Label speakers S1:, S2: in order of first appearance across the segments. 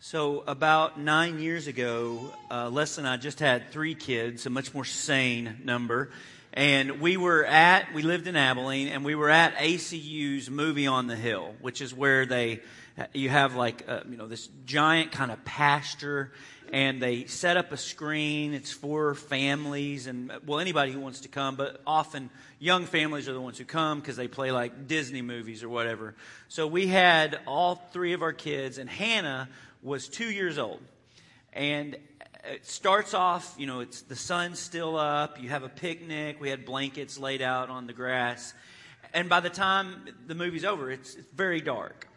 S1: So, about nine years ago, uh, Les and I just had three kids, a much more sane number. And we were at, we lived in Abilene, and we were at ACU's Movie on the Hill, which is where they, you have like, uh, you know, this giant kind of pasture, and they set up a screen. It's for families and, well, anybody who wants to come, but often young families are the ones who come because they play like Disney movies or whatever. So we had all three of our kids, and Hannah was two years old. And it starts off, you know, it's the sun's still up. You have a picnic. We had blankets laid out on the grass. And by the time the movie's over, it's, it's very dark.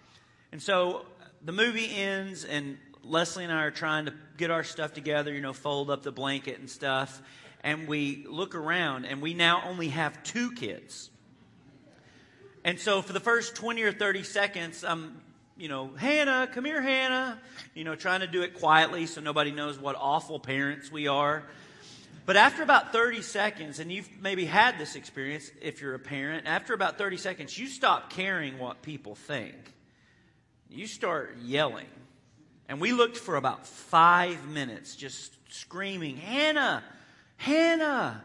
S1: And so the movie ends, and Leslie and I are trying to get our stuff together, you know, fold up the blanket and stuff. And we look around, and we now only have two kids. And so for the first 20 or 30 seconds, I'm you know, Hannah, come here, Hannah. You know, trying to do it quietly so nobody knows what awful parents we are. But after about 30 seconds, and you've maybe had this experience if you're a parent, after about 30 seconds, you stop caring what people think. You start yelling. And we looked for about five minutes just screaming, Hannah, Hannah.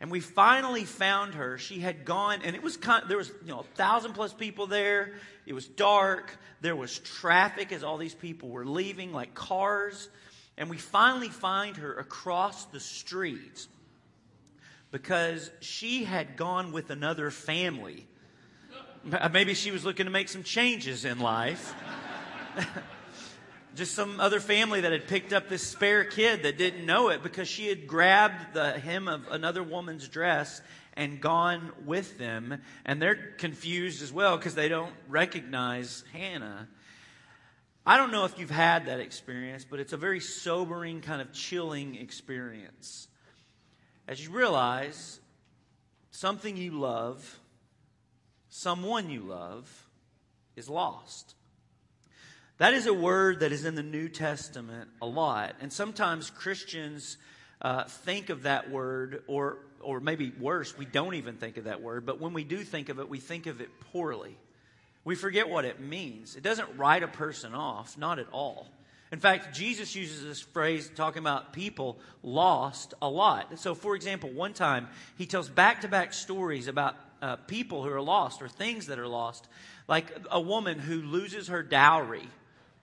S1: And we finally found her. She had gone, and it was kind of, there was, you know, a thousand plus people there. It was dark. There was traffic as all these people were leaving, like cars. And we finally find her across the street because she had gone with another family. Maybe she was looking to make some changes in life. Just some other family that had picked up this spare kid that didn't know it because she had grabbed the hem of another woman's dress and gone with them. And they're confused as well because they don't recognize Hannah. I don't know if you've had that experience, but it's a very sobering, kind of chilling experience. As you realize something you love, someone you love, is lost. That is a word that is in the New Testament a lot. And sometimes Christians uh, think of that word, or or maybe worse, we don't even think of that word, but when we do think of it, we think of it poorly. We forget what it means. It doesn't write a person off, not at all. In fact, Jesus uses this phrase talking about people lost a lot. So, for example, one time he tells back to back stories about uh, people who are lost or things that are lost, like a woman who loses her dowry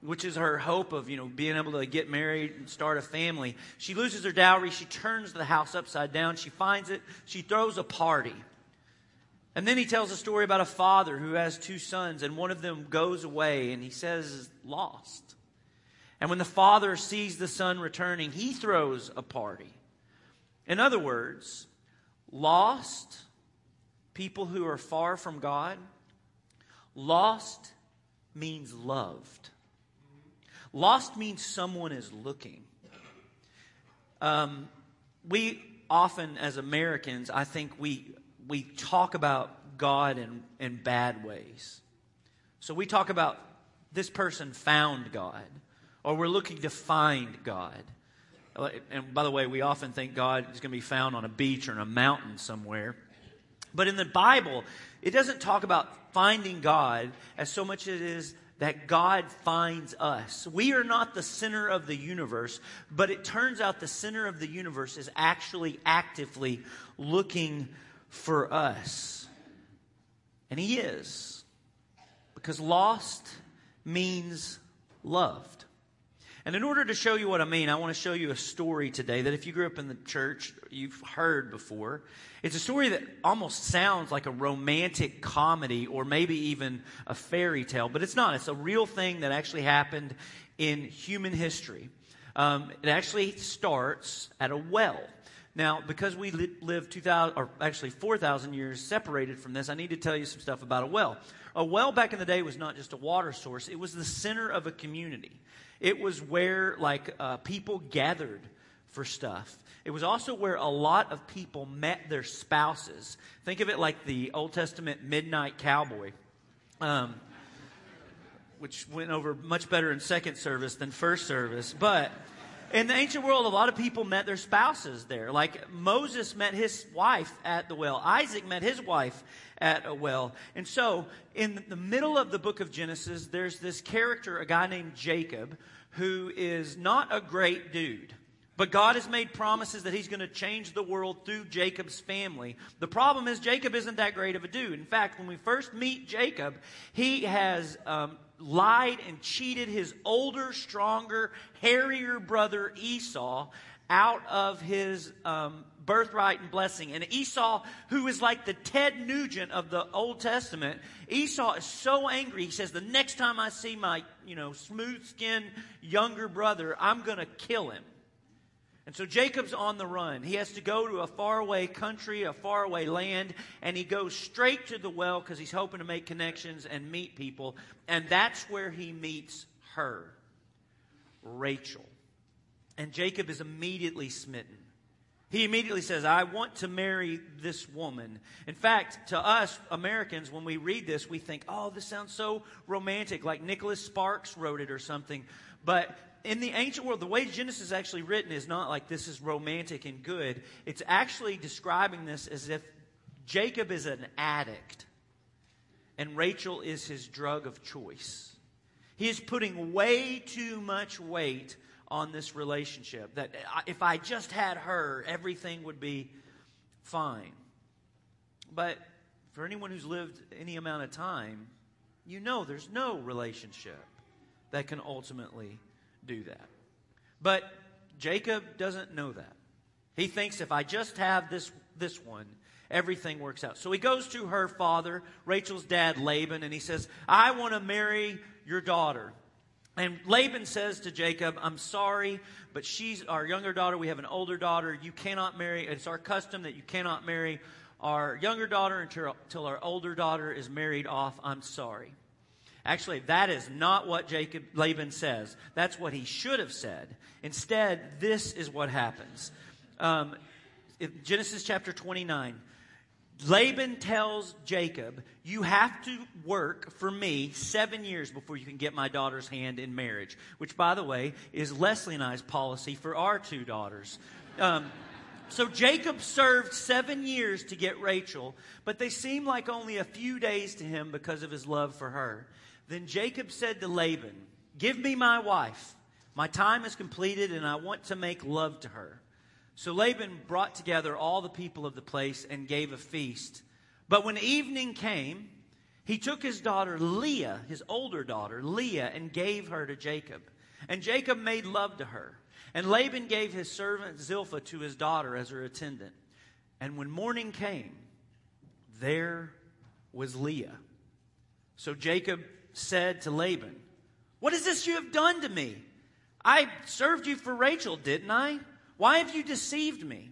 S1: which is her hope of, you know, being able to get married and start a family. She loses her dowry. She turns the house upside down. She finds it. She throws a party. And then he tells a story about a father who has two sons, and one of them goes away and he says lost. And when the father sees the son returning, he throws a party. In other words, lost people who are far from God, lost means loved. Lost means someone is looking. Um, we often, as Americans, I think we, we talk about God in, in bad ways. So we talk about this person found God, or we're looking to find God. And by the way, we often think God is going to be found on a beach or in a mountain somewhere. But in the Bible, it doesn't talk about finding God as so much as it is that God finds us. We are not the center of the universe, but it turns out the center of the universe is actually actively looking for us. And He is. Because lost means loved. And in order to show you what I mean, I want to show you a story today that if you grew up in the church, you've heard before. It's a story that almost sounds like a romantic comedy or maybe even a fairy tale, but it's not. It's a real thing that actually happened in human history. Um, it actually starts at a well. Now, because we li- live 2,000, or actually 4,000 years separated from this, I need to tell you some stuff about a well. A well back in the day was not just a water source, it was the center of a community. It was where, like, uh, people gathered for stuff. It was also where a lot of people met their spouses. Think of it like the Old Testament midnight cowboy, um, which went over much better in second service than first service. But in the ancient world, a lot of people met their spouses there. Like Moses met his wife at the well. Isaac met his wife at a well. And so, in the middle of the book of Genesis, there's this character, a guy named Jacob, who is not a great dude. But God has made promises that He's going to change the world through Jacob's family. The problem is, Jacob isn't that great of a dude. In fact, when we first meet Jacob, he has um, lied and cheated his older, stronger, hairier brother Esau out of his um, birthright and blessing. And Esau, who is like the Ted Nugent of the Old Testament, Esau is so angry. He says, "The next time I see my, you know, smooth-skinned younger brother, I'm going to kill him." And so Jacob's on the run. He has to go to a faraway country, a faraway land, and he goes straight to the well because he's hoping to make connections and meet people. And that's where he meets her, Rachel. And Jacob is immediately smitten. He immediately says, I want to marry this woman. In fact, to us Americans, when we read this, we think, oh, this sounds so romantic, like Nicholas Sparks wrote it or something. But in the ancient world, the way Genesis is actually written is not like this is romantic and good. It's actually describing this as if Jacob is an addict and Rachel is his drug of choice. He is putting way too much weight on this relationship that if I just had her, everything would be fine. But for anyone who's lived any amount of time, you know there's no relationship that can ultimately do that. But Jacob doesn't know that. He thinks if I just have this, this one, everything works out. So he goes to her father, Rachel's dad, Laban, and he says, I want to marry your daughter. And Laban says to Jacob, I'm sorry, but she's our younger daughter. We have an older daughter. You cannot marry. It's our custom that you cannot marry our younger daughter until, until our older daughter is married off. I'm sorry. Actually, that is not what Jacob Laban says. That's what he should have said. Instead, this is what happens. Um, Genesis chapter 29. Laban tells Jacob, You have to work for me seven years before you can get my daughter's hand in marriage, which, by the way, is Leslie and I's policy for our two daughters. Um, so Jacob served seven years to get Rachel, but they seem like only a few days to him because of his love for her. Then Jacob said to Laban, Give me my wife. My time is completed, and I want to make love to her. So Laban brought together all the people of the place and gave a feast. But when evening came, he took his daughter Leah, his older daughter, Leah, and gave her to Jacob. And Jacob made love to her. And Laban gave his servant Zilpah to his daughter as her attendant. And when morning came, there was Leah. So Jacob said to Laban, What is this you have done to me? I served you for Rachel, didn't I? Why have you deceived me?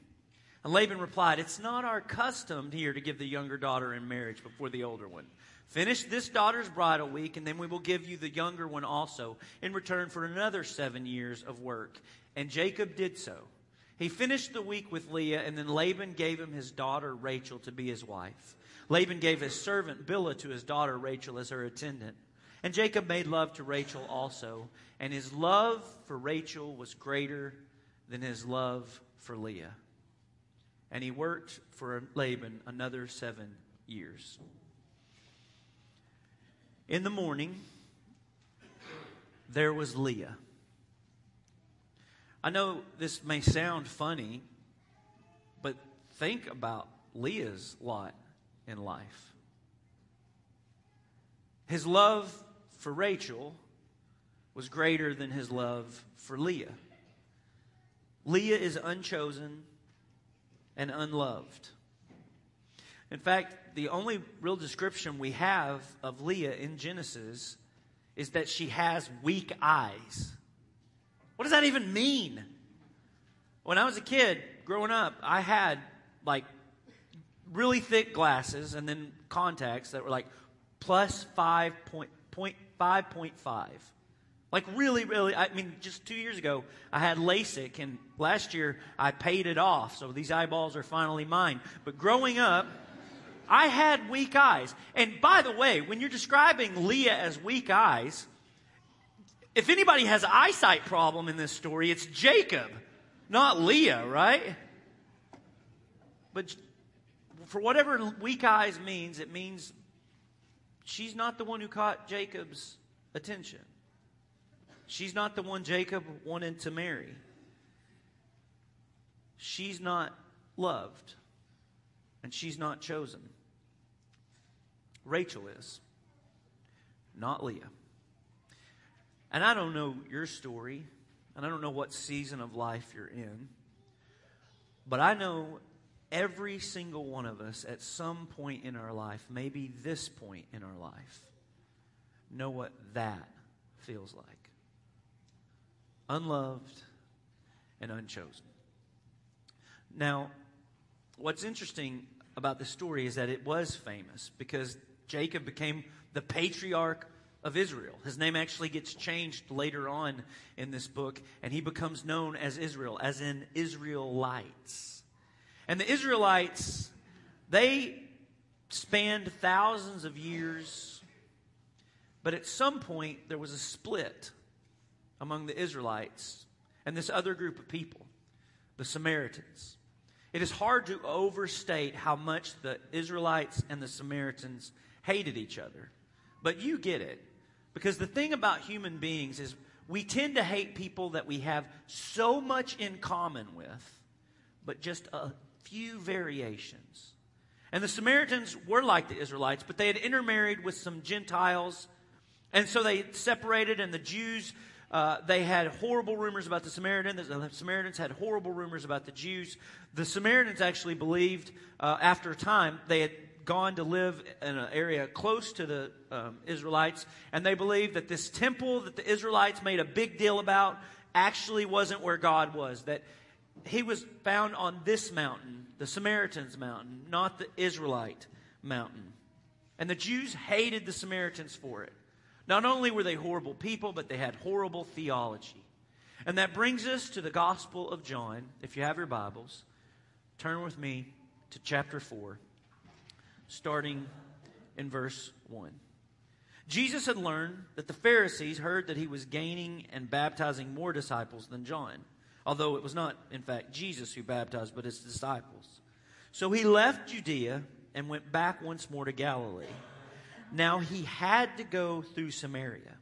S1: And Laban replied, It's not our custom here to give the younger daughter in marriage before the older one. Finish this daughter's bridal week, and then we will give you the younger one also in return for another seven years of work. And Jacob did so. He finished the week with Leah, and then Laban gave him his daughter Rachel to be his wife. Laban gave his servant Bilhah to his daughter Rachel as her attendant. And Jacob made love to Rachel also, and his love for Rachel was greater than his love for Leah. And he worked for Laban another seven years. In the morning, there was Leah. I know this may sound funny, but think about Leah's lot in life. His love for Rachel was greater than his love for Leah. Leah is unchosen and unloved. In fact, the only real description we have of Leah in Genesis is that she has weak eyes. What does that even mean? When I was a kid growing up, I had like really thick glasses and then contacts that were like plus five point, point 5.5. Like, really, really, I mean, just two years ago, I had LASIK, and last year I paid it off, so these eyeballs are finally mine. But growing up, I had weak eyes. And by the way, when you're describing Leah as weak eyes, if anybody has eyesight problem in this story, it's Jacob, not Leah, right? But for whatever weak eyes means, it means she's not the one who caught Jacob's attention. She's not the one Jacob wanted to marry. She's not loved. And she's not chosen. Rachel is, not Leah. And I don't know your story, and I don't know what season of life you're in, but I know every single one of us at some point in our life, maybe this point in our life, know what that feels like unloved and unchosen. Now, what's interesting about this story is that it was famous because Jacob became the patriarch of Israel. His name actually gets changed later on in this book, and he becomes known as Israel, as in Israelites. And the Israelites, they spanned thousands of years, but at some point there was a split among the Israelites and this other group of people, the Samaritans. It is hard to overstate how much the Israelites and the Samaritans hated each other. But you get it. Because the thing about human beings is we tend to hate people that we have so much in common with, but just a few variations. And the Samaritans were like the Israelites, but they had intermarried with some Gentiles. And so they separated, and the Jews uh, they had horrible rumors about the Samaritans. The Samaritans had horrible rumors about the Jews. The Samaritans actually believed, uh, after a time, they had gone to live in an area close to the um, Israelites, and they believed that this temple that the Israelites made a big deal about actually wasn't where God was. That he was found on this mountain, the Samaritans' mountain, not the Israelite mountain. And the Jews hated the Samaritans for it. Not only were they horrible people, but they had horrible theology. And that brings us to the Gospel of John. If you have your Bibles, turn with me to chapter 4, starting in verse 1. Jesus had learned that the Pharisees heard that he was gaining and baptizing more disciples than John, although it was not, in fact, Jesus who baptized, but his disciples. So he left Judea and went back once more to Galilee. Now he had to go through Samaria.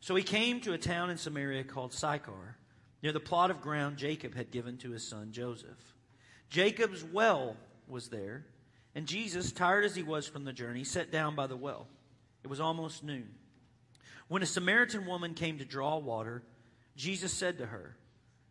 S1: So he came to a town in Samaria called Sychar, near the plot of ground Jacob had given to his son Joseph. Jacob's well was there, and Jesus, tired as he was from the journey, sat down by the well. It was almost noon. When a Samaritan woman came to draw water, Jesus said to her,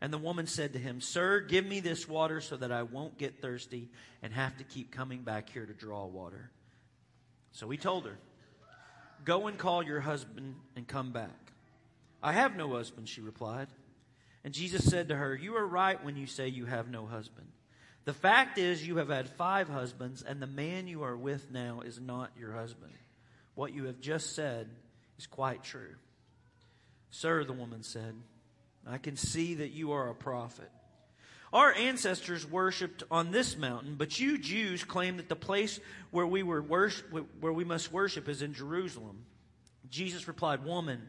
S1: And the woman said to him, Sir, give me this water so that I won't get thirsty and have to keep coming back here to draw water. So he told her, Go and call your husband and come back. I have no husband, she replied. And Jesus said to her, You are right when you say you have no husband. The fact is, you have had five husbands, and the man you are with now is not your husband. What you have just said is quite true. Sir, the woman said, I can see that you are a prophet. Our ancestors worshipped on this mountain, but you Jews claim that the place where we, were worship, where we must worship is in Jerusalem. Jesus replied, Woman,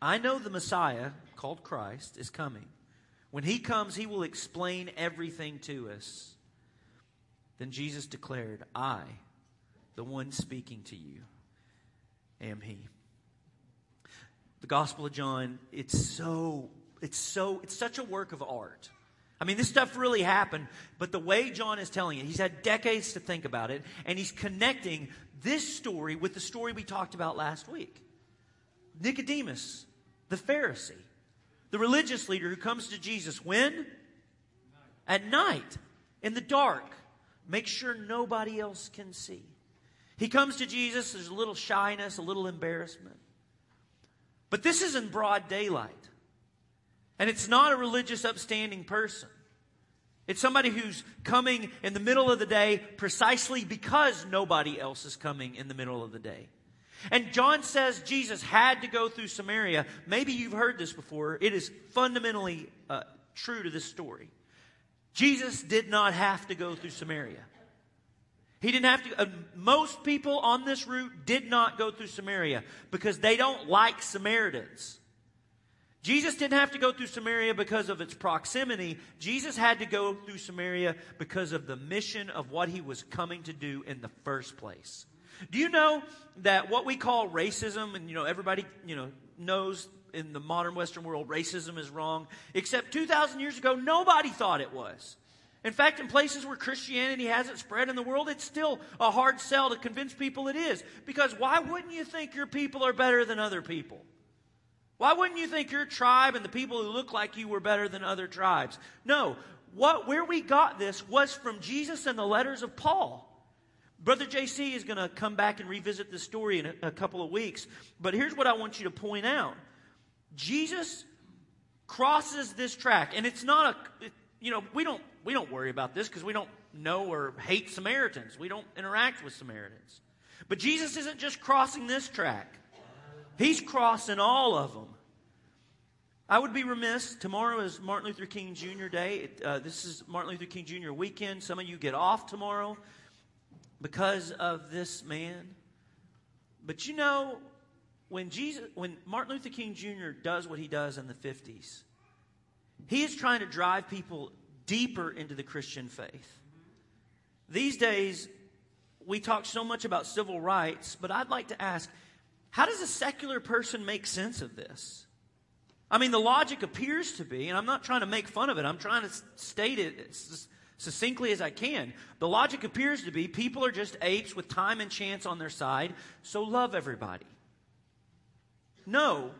S1: I know the Messiah, called Christ, is coming. When he comes, he will explain everything to us. Then Jesus declared, I, the one speaking to you, am he. The Gospel of John, it's so, it's so, it's such a work of art. I mean, this stuff really happened, but the way John is telling it, he's had decades to think about it, and he's connecting this story with the story we talked about last week. Nicodemus, the Pharisee, the religious leader who comes to Jesus when? At night, in the dark. Make sure nobody else can see. He comes to Jesus, there's a little shyness, a little embarrassment. But this is in broad daylight. And it's not a religious, upstanding person. It's somebody who's coming in the middle of the day precisely because nobody else is coming in the middle of the day. And John says Jesus had to go through Samaria. Maybe you've heard this before. It is fundamentally uh, true to this story. Jesus did not have to go through Samaria. He didn't have to. Uh, most people on this route did not go through Samaria because they don't like Samaritans. Jesus didn't have to go through Samaria because of its proximity. Jesus had to go through Samaria because of the mission of what he was coming to do in the first place. Do you know that what we call racism, and you know, everybody, you know, knows in the modern Western world racism is wrong, except 2,000 years ago, nobody thought it was. In fact, in places where Christianity hasn't spread in the world, it's still a hard sell to convince people it is. Because why wouldn't you think your people are better than other people? Why wouldn't you think your tribe and the people who look like you were better than other tribes? No. What, where we got this was from Jesus and the letters of Paul. Brother JC is going to come back and revisit this story in a, a couple of weeks. But here's what I want you to point out Jesus crosses this track, and it's not a, you know, we don't, we don't worry about this because we don't know or hate Samaritans. We don't interact with Samaritans. But Jesus isn't just crossing this track, He's crossing all of them. I would be remiss. Tomorrow is Martin Luther King Jr. Day. Uh, this is Martin Luther King Jr. weekend. Some of you get off tomorrow because of this man. But you know, when Jesus, when Martin Luther King Jr. does what he does in the 50s, he is trying to drive people deeper into the Christian faith. These days, we talk so much about civil rights, but I'd like to ask, how does a secular person make sense of this? I mean, the logic appears to be, and I'm not trying to make fun of it, I'm trying to state it succinctly as I can. The logic appears to be people are just apes with time and chance on their side, so love everybody. No.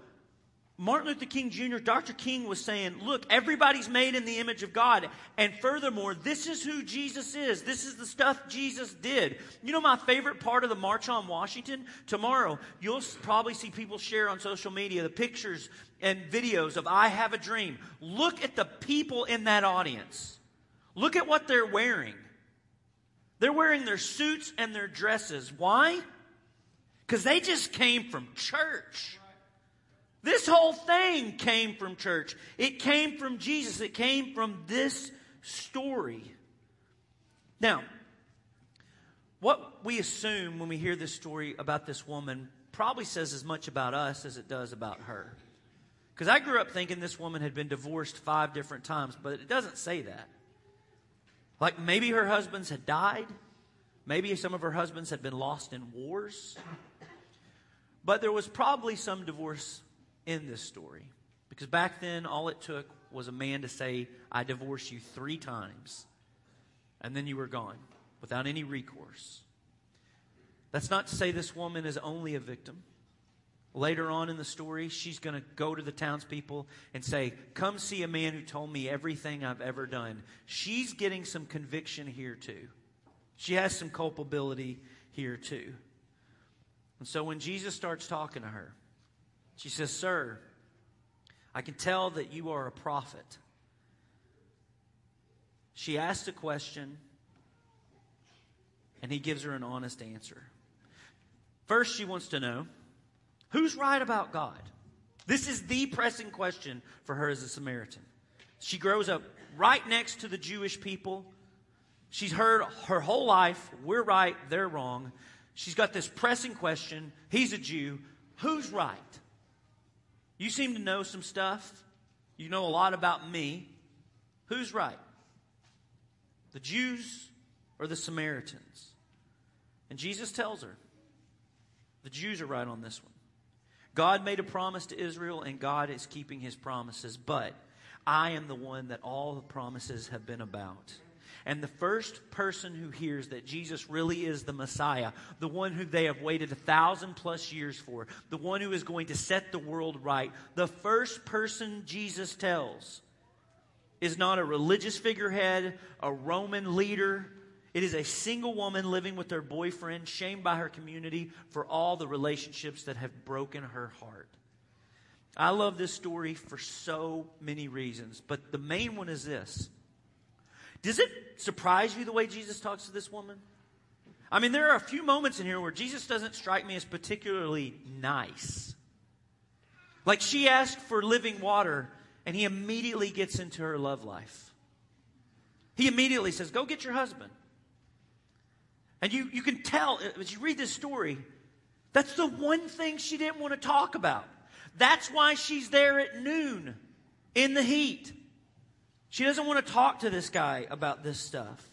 S1: Martin Luther King Jr., Dr. King was saying, look, everybody's made in the image of God. And furthermore, this is who Jesus is. This is the stuff Jesus did. You know my favorite part of the March on Washington? Tomorrow, you'll probably see people share on social media the pictures and videos of I Have a Dream. Look at the people in that audience. Look at what they're wearing. They're wearing their suits and their dresses. Why? Because they just came from church. This whole thing came from church. It came from Jesus. It came from this story. Now, what we assume when we hear this story about this woman probably says as much about us as it does about her. Because I grew up thinking this woman had been divorced five different times, but it doesn't say that. Like maybe her husbands had died. Maybe some of her husbands had been lost in wars. But there was probably some divorce in this story. Because back then, all it took was a man to say, I divorce you three times. And then you were gone without any recourse. That's not to say this woman is only a victim. Later on in the story, she's going to go to the townspeople and say, Come see a man who told me everything I've ever done. She's getting some conviction here, too. She has some culpability here, too. And so when Jesus starts talking to her, she says, Sir, I can tell that you are a prophet. She asks a question, and he gives her an honest answer. First, she wants to know who's right about God? This is the pressing question for her as a Samaritan. She grows up right next to the Jewish people. She's heard her whole life, we're right, they're wrong. She's got this pressing question. He's a Jew. Who's right? You seem to know some stuff. You know a lot about me. Who's right? The Jews or the Samaritans? And Jesus tells her the Jews are right on this one. God made a promise to Israel, and God is keeping his promises, but I am the one that all the promises have been about. And the first person who hears that Jesus really is the Messiah, the one who they have waited a thousand plus years for, the one who is going to set the world right, the first person Jesus tells is not a religious figurehead, a Roman leader. It is a single woman living with her boyfriend, shamed by her community for all the relationships that have broken her heart. I love this story for so many reasons, but the main one is this does it surprise you the way Jesus talks to this woman? I mean, there are a few moments in here where Jesus doesn't strike me as particularly nice. Like she asked for living water, and he immediately gets into her love life. He immediately says, Go get your husband. And you, you can tell uh, as you read this story, that's the one thing she didn't want to talk about. That's why she's there at noon in the heat. She doesn't want to talk to this guy about this stuff.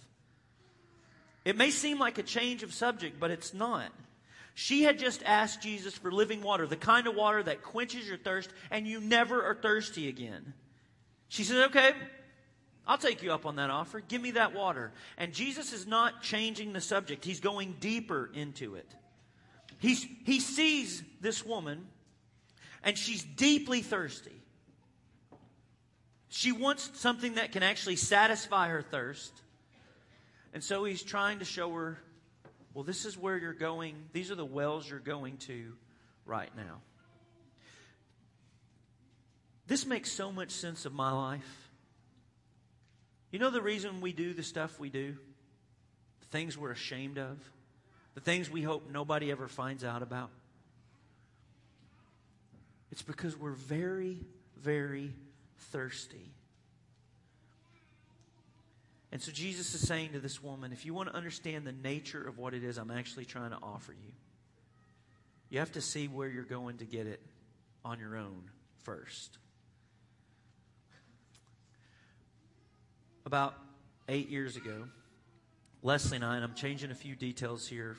S1: It may seem like a change of subject, but it's not. She had just asked Jesus for living water, the kind of water that quenches your thirst and you never are thirsty again. She says, Okay, I'll take you up on that offer. Give me that water. And Jesus is not changing the subject, he's going deeper into it. He's, he sees this woman, and she's deeply thirsty. She wants something that can actually satisfy her thirst. And so he's trying to show her, well, this is where you're going. These are the wells you're going to right now. This makes so much sense of my life. You know the reason we do the stuff we do? The things we're ashamed of? The things we hope nobody ever finds out about? It's because we're very, very thirsty. And so Jesus is saying to this woman, if you want to understand the nature of what it is I'm actually trying to offer you, you have to see where you're going to get it on your own first. About eight years ago, Leslie and I, and I'm changing a few details here,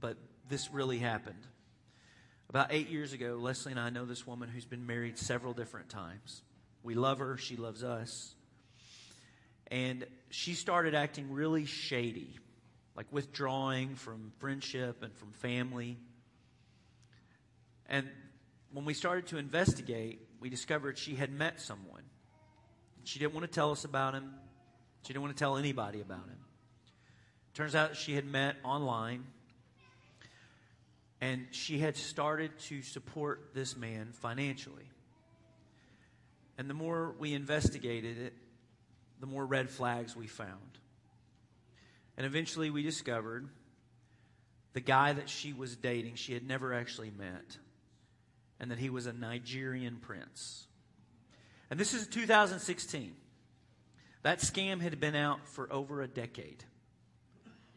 S1: but this really happened. About eight years ago, Leslie and I know this woman who's been married several different times. We love her, she loves us. And she started acting really shady, like withdrawing from friendship and from family. And when we started to investigate, we discovered she had met someone. She didn't want to tell us about him. She didn't want to tell anybody about him. Turns out she had met online and she had started to support this man financially. And the more we investigated it, the more red flags we found. And eventually we discovered the guy that she was dating, she had never actually met, and that he was a Nigerian prince. And this is 2016. That scam had been out for over a decade.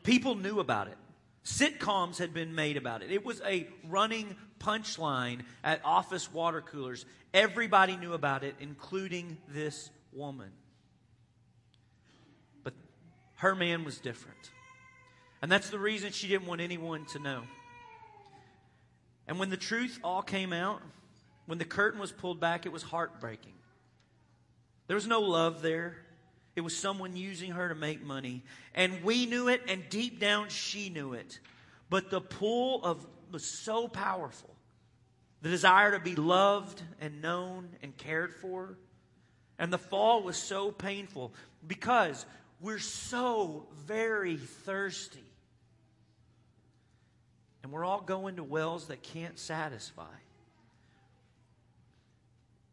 S1: People knew about it. Sitcoms had been made about it. It was a running punchline at office water coolers. Everybody knew about it, including this woman. But her man was different. And that's the reason she didn't want anyone to know. And when the truth all came out, when the curtain was pulled back, it was heartbreaking. There was no love there. It was someone using her to make money. And we knew it, and deep down she knew it. But the pull of was so powerful. The desire to be loved and known and cared for. And the fall was so painful because we're so very thirsty. And we're all going to wells that can't satisfy.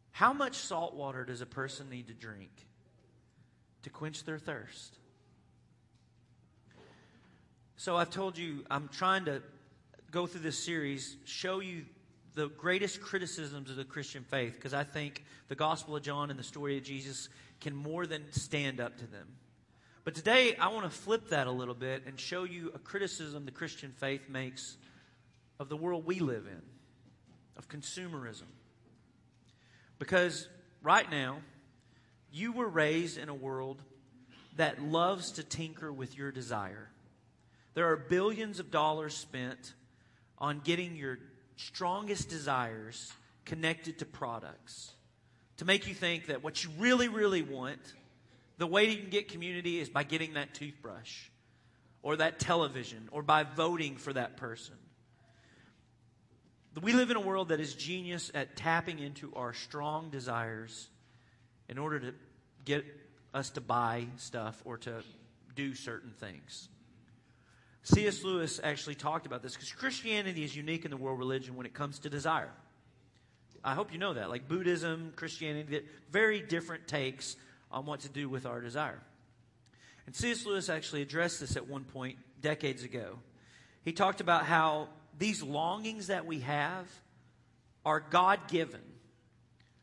S1: How much salt water does a person need to drink to quench their thirst? So I've told you, I'm trying to go through this series, show you the greatest criticisms of the Christian faith, because I think the Gospel of John and the story of Jesus can more than stand up to them. But today, I want to flip that a little bit and show you a criticism the Christian faith makes of the world we live in, of consumerism. Because right now, you were raised in a world that loves to tinker with your desire. There are billions of dollars spent on getting your strongest desires connected to products to make you think that what you really, really want, the way you can get community is by getting that toothbrush or that television or by voting for that person. We live in a world that is genius at tapping into our strong desires in order to get us to buy stuff or to do certain things. C.S. Lewis actually talked about this because Christianity is unique in the world religion when it comes to desire. I hope you know that. Like Buddhism, Christianity, very different takes on what to do with our desire. And C.S. Lewis actually addressed this at one point decades ago. He talked about how these longings that we have are God given.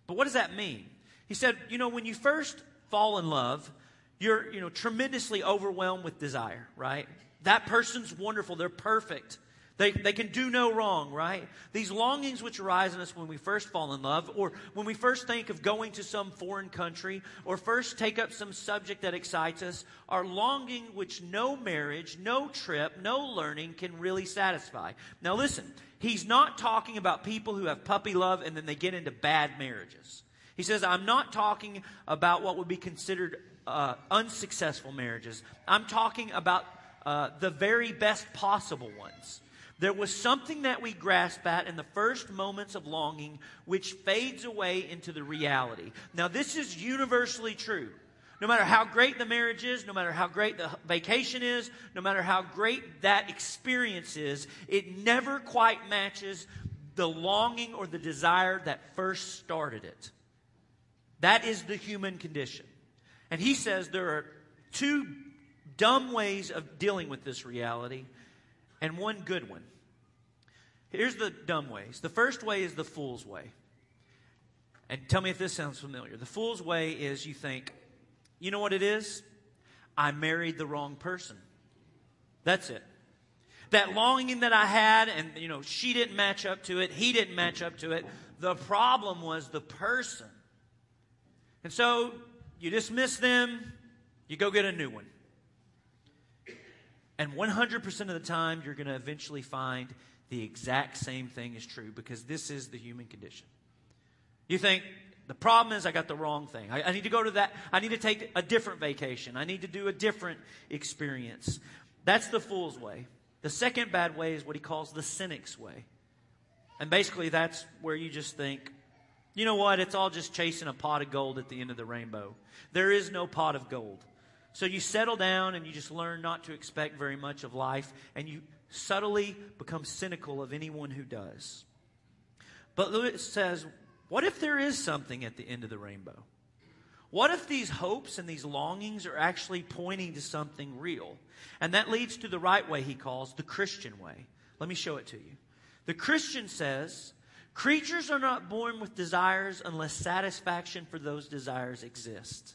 S1: But what does that mean? He said, you know, when you first fall in love, you're, you know, tremendously overwhelmed with desire, right? That person's wonderful. They're perfect. They, they can do no wrong, right? These longings which arise in us when we first fall in love, or when we first think of going to some foreign country, or first take up some subject that excites us, are longing which no marriage, no trip, no learning can really satisfy. Now listen, he's not talking about people who have puppy love and then they get into bad marriages. He says, I'm not talking about what would be considered uh, unsuccessful marriages. I'm talking about uh, the very best possible ones. There was something that we grasp at in the first moments of longing, which fades away into the reality. Now, this is universally true. No matter how great the marriage is, no matter how great the vacation is, no matter how great that experience is, it never quite matches the longing or the desire that first started it. That is the human condition. And he says there are two dumb ways of dealing with this reality and one good one. Here's the dumb ways. The first way is the fool's way. And tell me if this sounds familiar. The fool's way is you think, you know what it is? I married the wrong person. That's it. That longing that I had, and you know, she didn't match up to it, he didn't match up to it. The problem was the person. And so you dismiss them, you go get a new one. And 100% of the time, you're going to eventually find the exact same thing is true because this is the human condition. You think, the problem is I got the wrong thing. I, I, need to go to that. I need to take a different vacation. I need to do a different experience. That's the fool's way. The second bad way is what he calls the cynic's way. And basically, that's where you just think, you know what? It's all just chasing a pot of gold at the end of the rainbow. There is no pot of gold. So you settle down and you just learn not to expect very much of life, and you subtly become cynical of anyone who does. But Lewis says, what if there is something at the end of the rainbow? What if these hopes and these longings are actually pointing to something real? And that leads to the right way he calls the Christian way. Let me show it to you. The Christian says, Creatures are not born with desires unless satisfaction for those desires exists.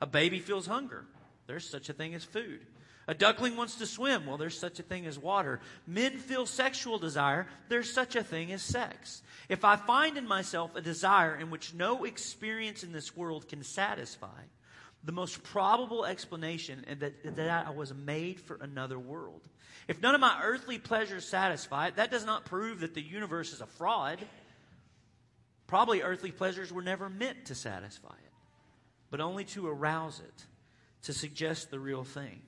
S1: A baby feels hunger. There's such a thing as food. A duckling wants to swim. Well, there's such a thing as water. Men feel sexual desire. There's such a thing as sex. If I find in myself a desire in which no experience in this world can satisfy, the most probable explanation is that, that I was made for another world. If none of my earthly pleasures satisfy it, that does not prove that the universe is a fraud. Probably earthly pleasures were never meant to satisfy it, but only to arouse it, to suggest the real thing.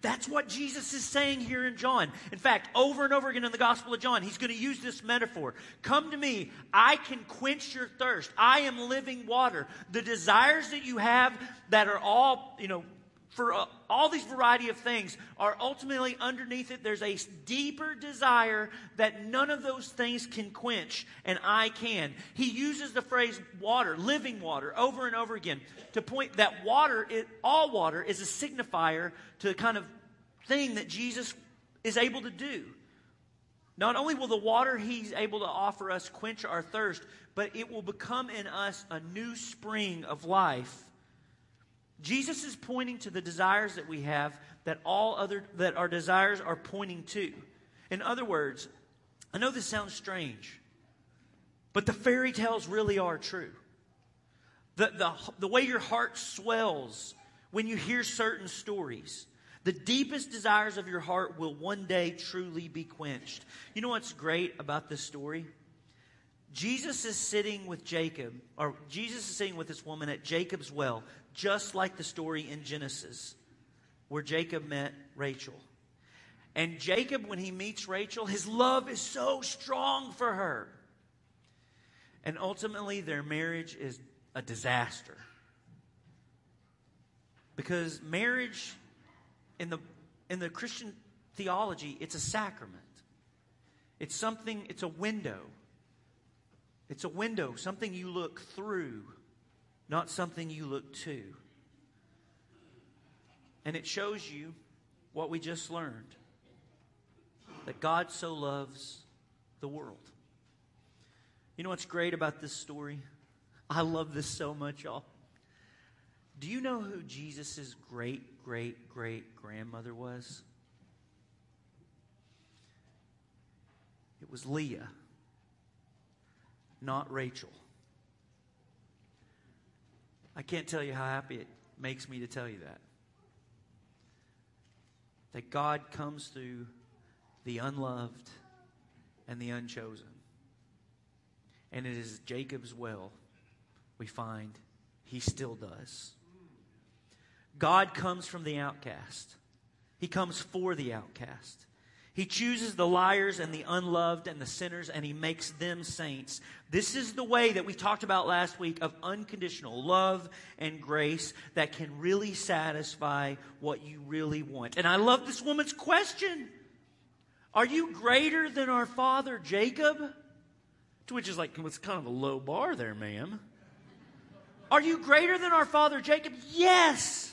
S1: That's what Jesus is saying here in John. In fact, over and over again in the Gospel of John, he's going to use this metaphor. Come to me. I can quench your thirst. I am living water. The desires that you have that are all, you know, for uh, all these variety of things are ultimately underneath it. There's a deeper desire that none of those things can quench, and I can. He uses the phrase water, living water, over and over again to point that water, it, all water, is a signifier to the kind of thing that Jesus is able to do. Not only will the water he's able to offer us quench our thirst, but it will become in us a new spring of life. Jesus is pointing to the desires that we have that all other that our desires are pointing to. In other words, I know this sounds strange, but the fairy tales really are true. The, the, the way your heart swells when you hear certain stories. The deepest desires of your heart will one day truly be quenched. You know what's great about this story? Jesus is sitting with Jacob, or Jesus is sitting with this woman at Jacob's well, just like the story in Genesis, where Jacob met Rachel. And Jacob, when he meets Rachel, his love is so strong for her. And ultimately, their marriage is a disaster. Because marriage in the, in the Christian theology, it's a sacrament. It's something, it's a window. It's a window, something you look through, not something you look to. And it shows you what we just learned that God so loves the world. You know what's great about this story? I love this so much, y'all. Do you know who Jesus' great, great, great grandmother was? It was Leah, not Rachel. I can't tell you how happy it makes me to tell you that. That God comes through the unloved and the unchosen. And it is Jacob's well we find he still does. God comes from the outcast. He comes for the outcast. He chooses the liars and the unloved and the sinners and he makes them saints. This is the way that we talked about last week of unconditional love and grace that can really satisfy what you really want. And I love this woman's question. Are you greater than our father Jacob? To which is like, it's kind of a low bar there, ma'am. Are you greater than our father Jacob? Yes.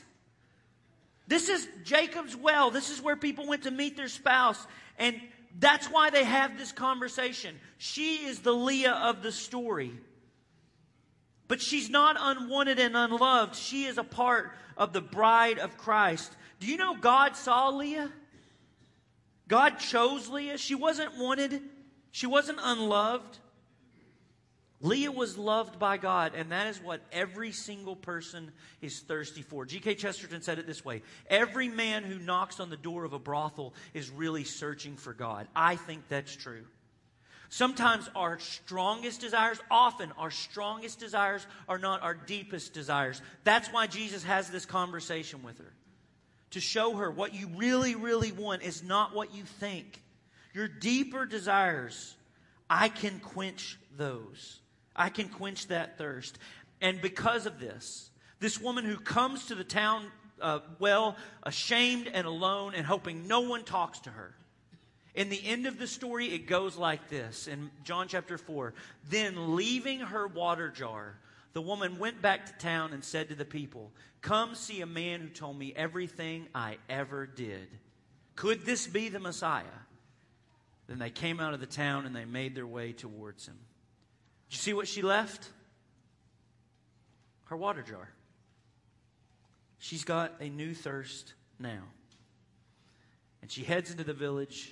S1: This is Jacob's well. This is where people went to meet their spouse. And that's why they have this conversation. She is the Leah of the story. But she's not unwanted and unloved. She is a part of the bride of Christ. Do you know God saw Leah? God chose Leah. She wasn't wanted, she wasn't unloved. Leah was loved by God, and that is what every single person is thirsty for. G.K. Chesterton said it this way Every man who knocks on the door of a brothel is really searching for God. I think that's true. Sometimes our strongest desires, often our strongest desires, are not our deepest desires. That's why Jesus has this conversation with her. To show her what you really, really want is not what you think. Your deeper desires, I can quench those. I can quench that thirst. And because of this, this woman who comes to the town uh, well, ashamed and alone and hoping no one talks to her. In the end of the story, it goes like this in John chapter 4. Then, leaving her water jar, the woman went back to town and said to the people, Come see a man who told me everything I ever did. Could this be the Messiah? Then they came out of the town and they made their way towards him. You see what she left? Her water jar. She's got a new thirst now. And she heads into the village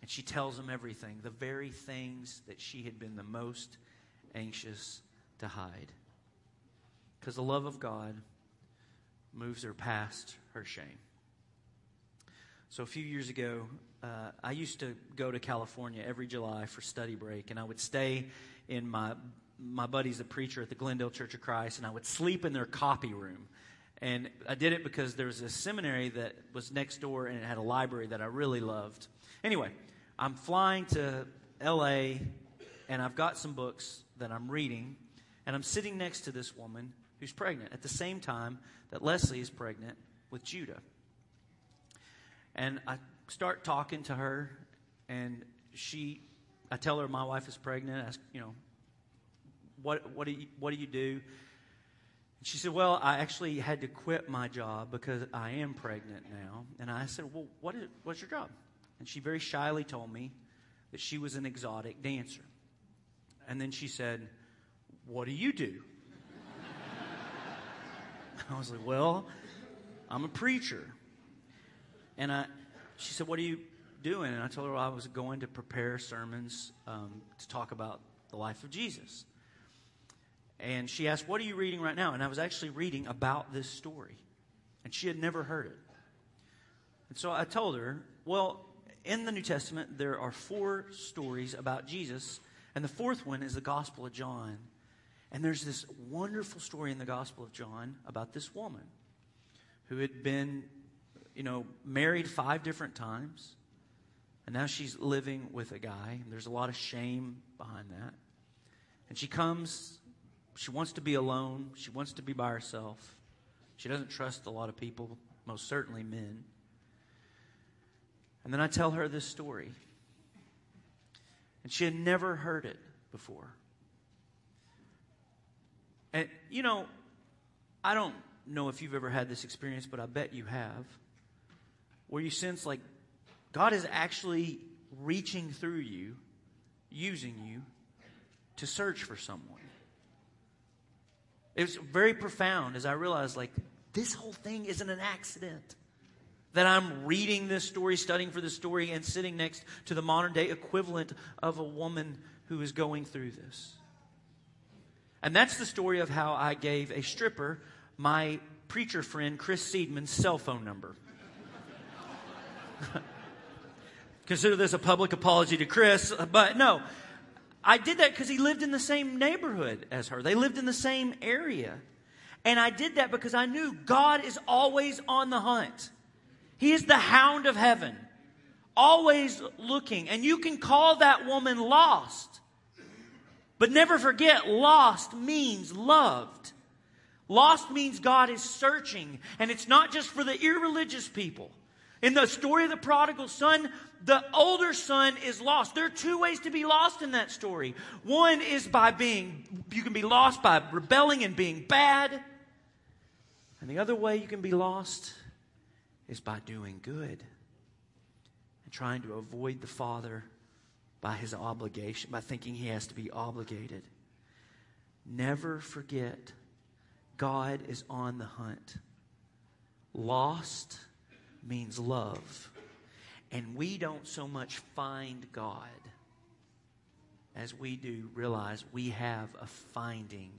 S1: and she tells them everything, the very things that she had been the most anxious to hide. Because the love of God moves her past her shame. So a few years ago, uh, I used to go to California every July for study break, and I would stay in my my buddy's a preacher at the Glendale Church of Christ, and I would sleep in their copy room. And I did it because there was a seminary that was next door, and it had a library that I really loved. Anyway, I'm flying to L.A., and I've got some books that I'm reading, and I'm sitting next to this woman who's pregnant at the same time that Leslie is pregnant with Judah. And I start talking to her, and she, I tell her my wife is pregnant. I ask, you know, what, what, do you, what do you do? And she said, Well, I actually had to quit my job because I am pregnant now. And I said, Well, what is, what's your job? And she very shyly told me that she was an exotic dancer. And then she said, What do you do? I was like, Well, I'm a preacher. And I, she said, What do you doing? And I told her I was going to prepare sermons um, to talk about the life of Jesus. And she asked, What are you reading right now? And I was actually reading about this story. And she had never heard it. And so I told her, Well, in the New Testament, there are four stories about Jesus. And the fourth one is the Gospel of John. And there's this wonderful story in the Gospel of John about this woman who had been, you know, married five different times. And now she's living with a guy. And there's a lot of shame behind that. And she comes, she wants to be alone. She wants to be by herself. She doesn't trust a lot of people, most certainly men. And then I tell her this story. And she had never heard it before. And, you know, I don't know if you've ever had this experience, but I bet you have, where you sense like God is actually reaching through you, using you to search for someone. It was very profound as I realized, like, this whole thing isn't an accident. That I'm reading this story, studying for this story, and sitting next to the modern day equivalent of a woman who is going through this. And that's the story of how I gave a stripper my preacher friend Chris Seedman's cell phone number. Consider this a public apology to Chris, but no. I did that because he lived in the same neighborhood as her. They lived in the same area. And I did that because I knew God is always on the hunt. He is the hound of heaven, always looking. And you can call that woman lost. But never forget, lost means loved. Lost means God is searching, and it's not just for the irreligious people. In the story of the prodigal son, the older son is lost. There are two ways to be lost in that story. One is by being, you can be lost by rebelling and being bad. And the other way you can be lost is by doing good and trying to avoid the father by his obligation, by thinking he has to be obligated. Never forget, God is on the hunt. Lost means love. And we don't so much find God as we do realize we have a finding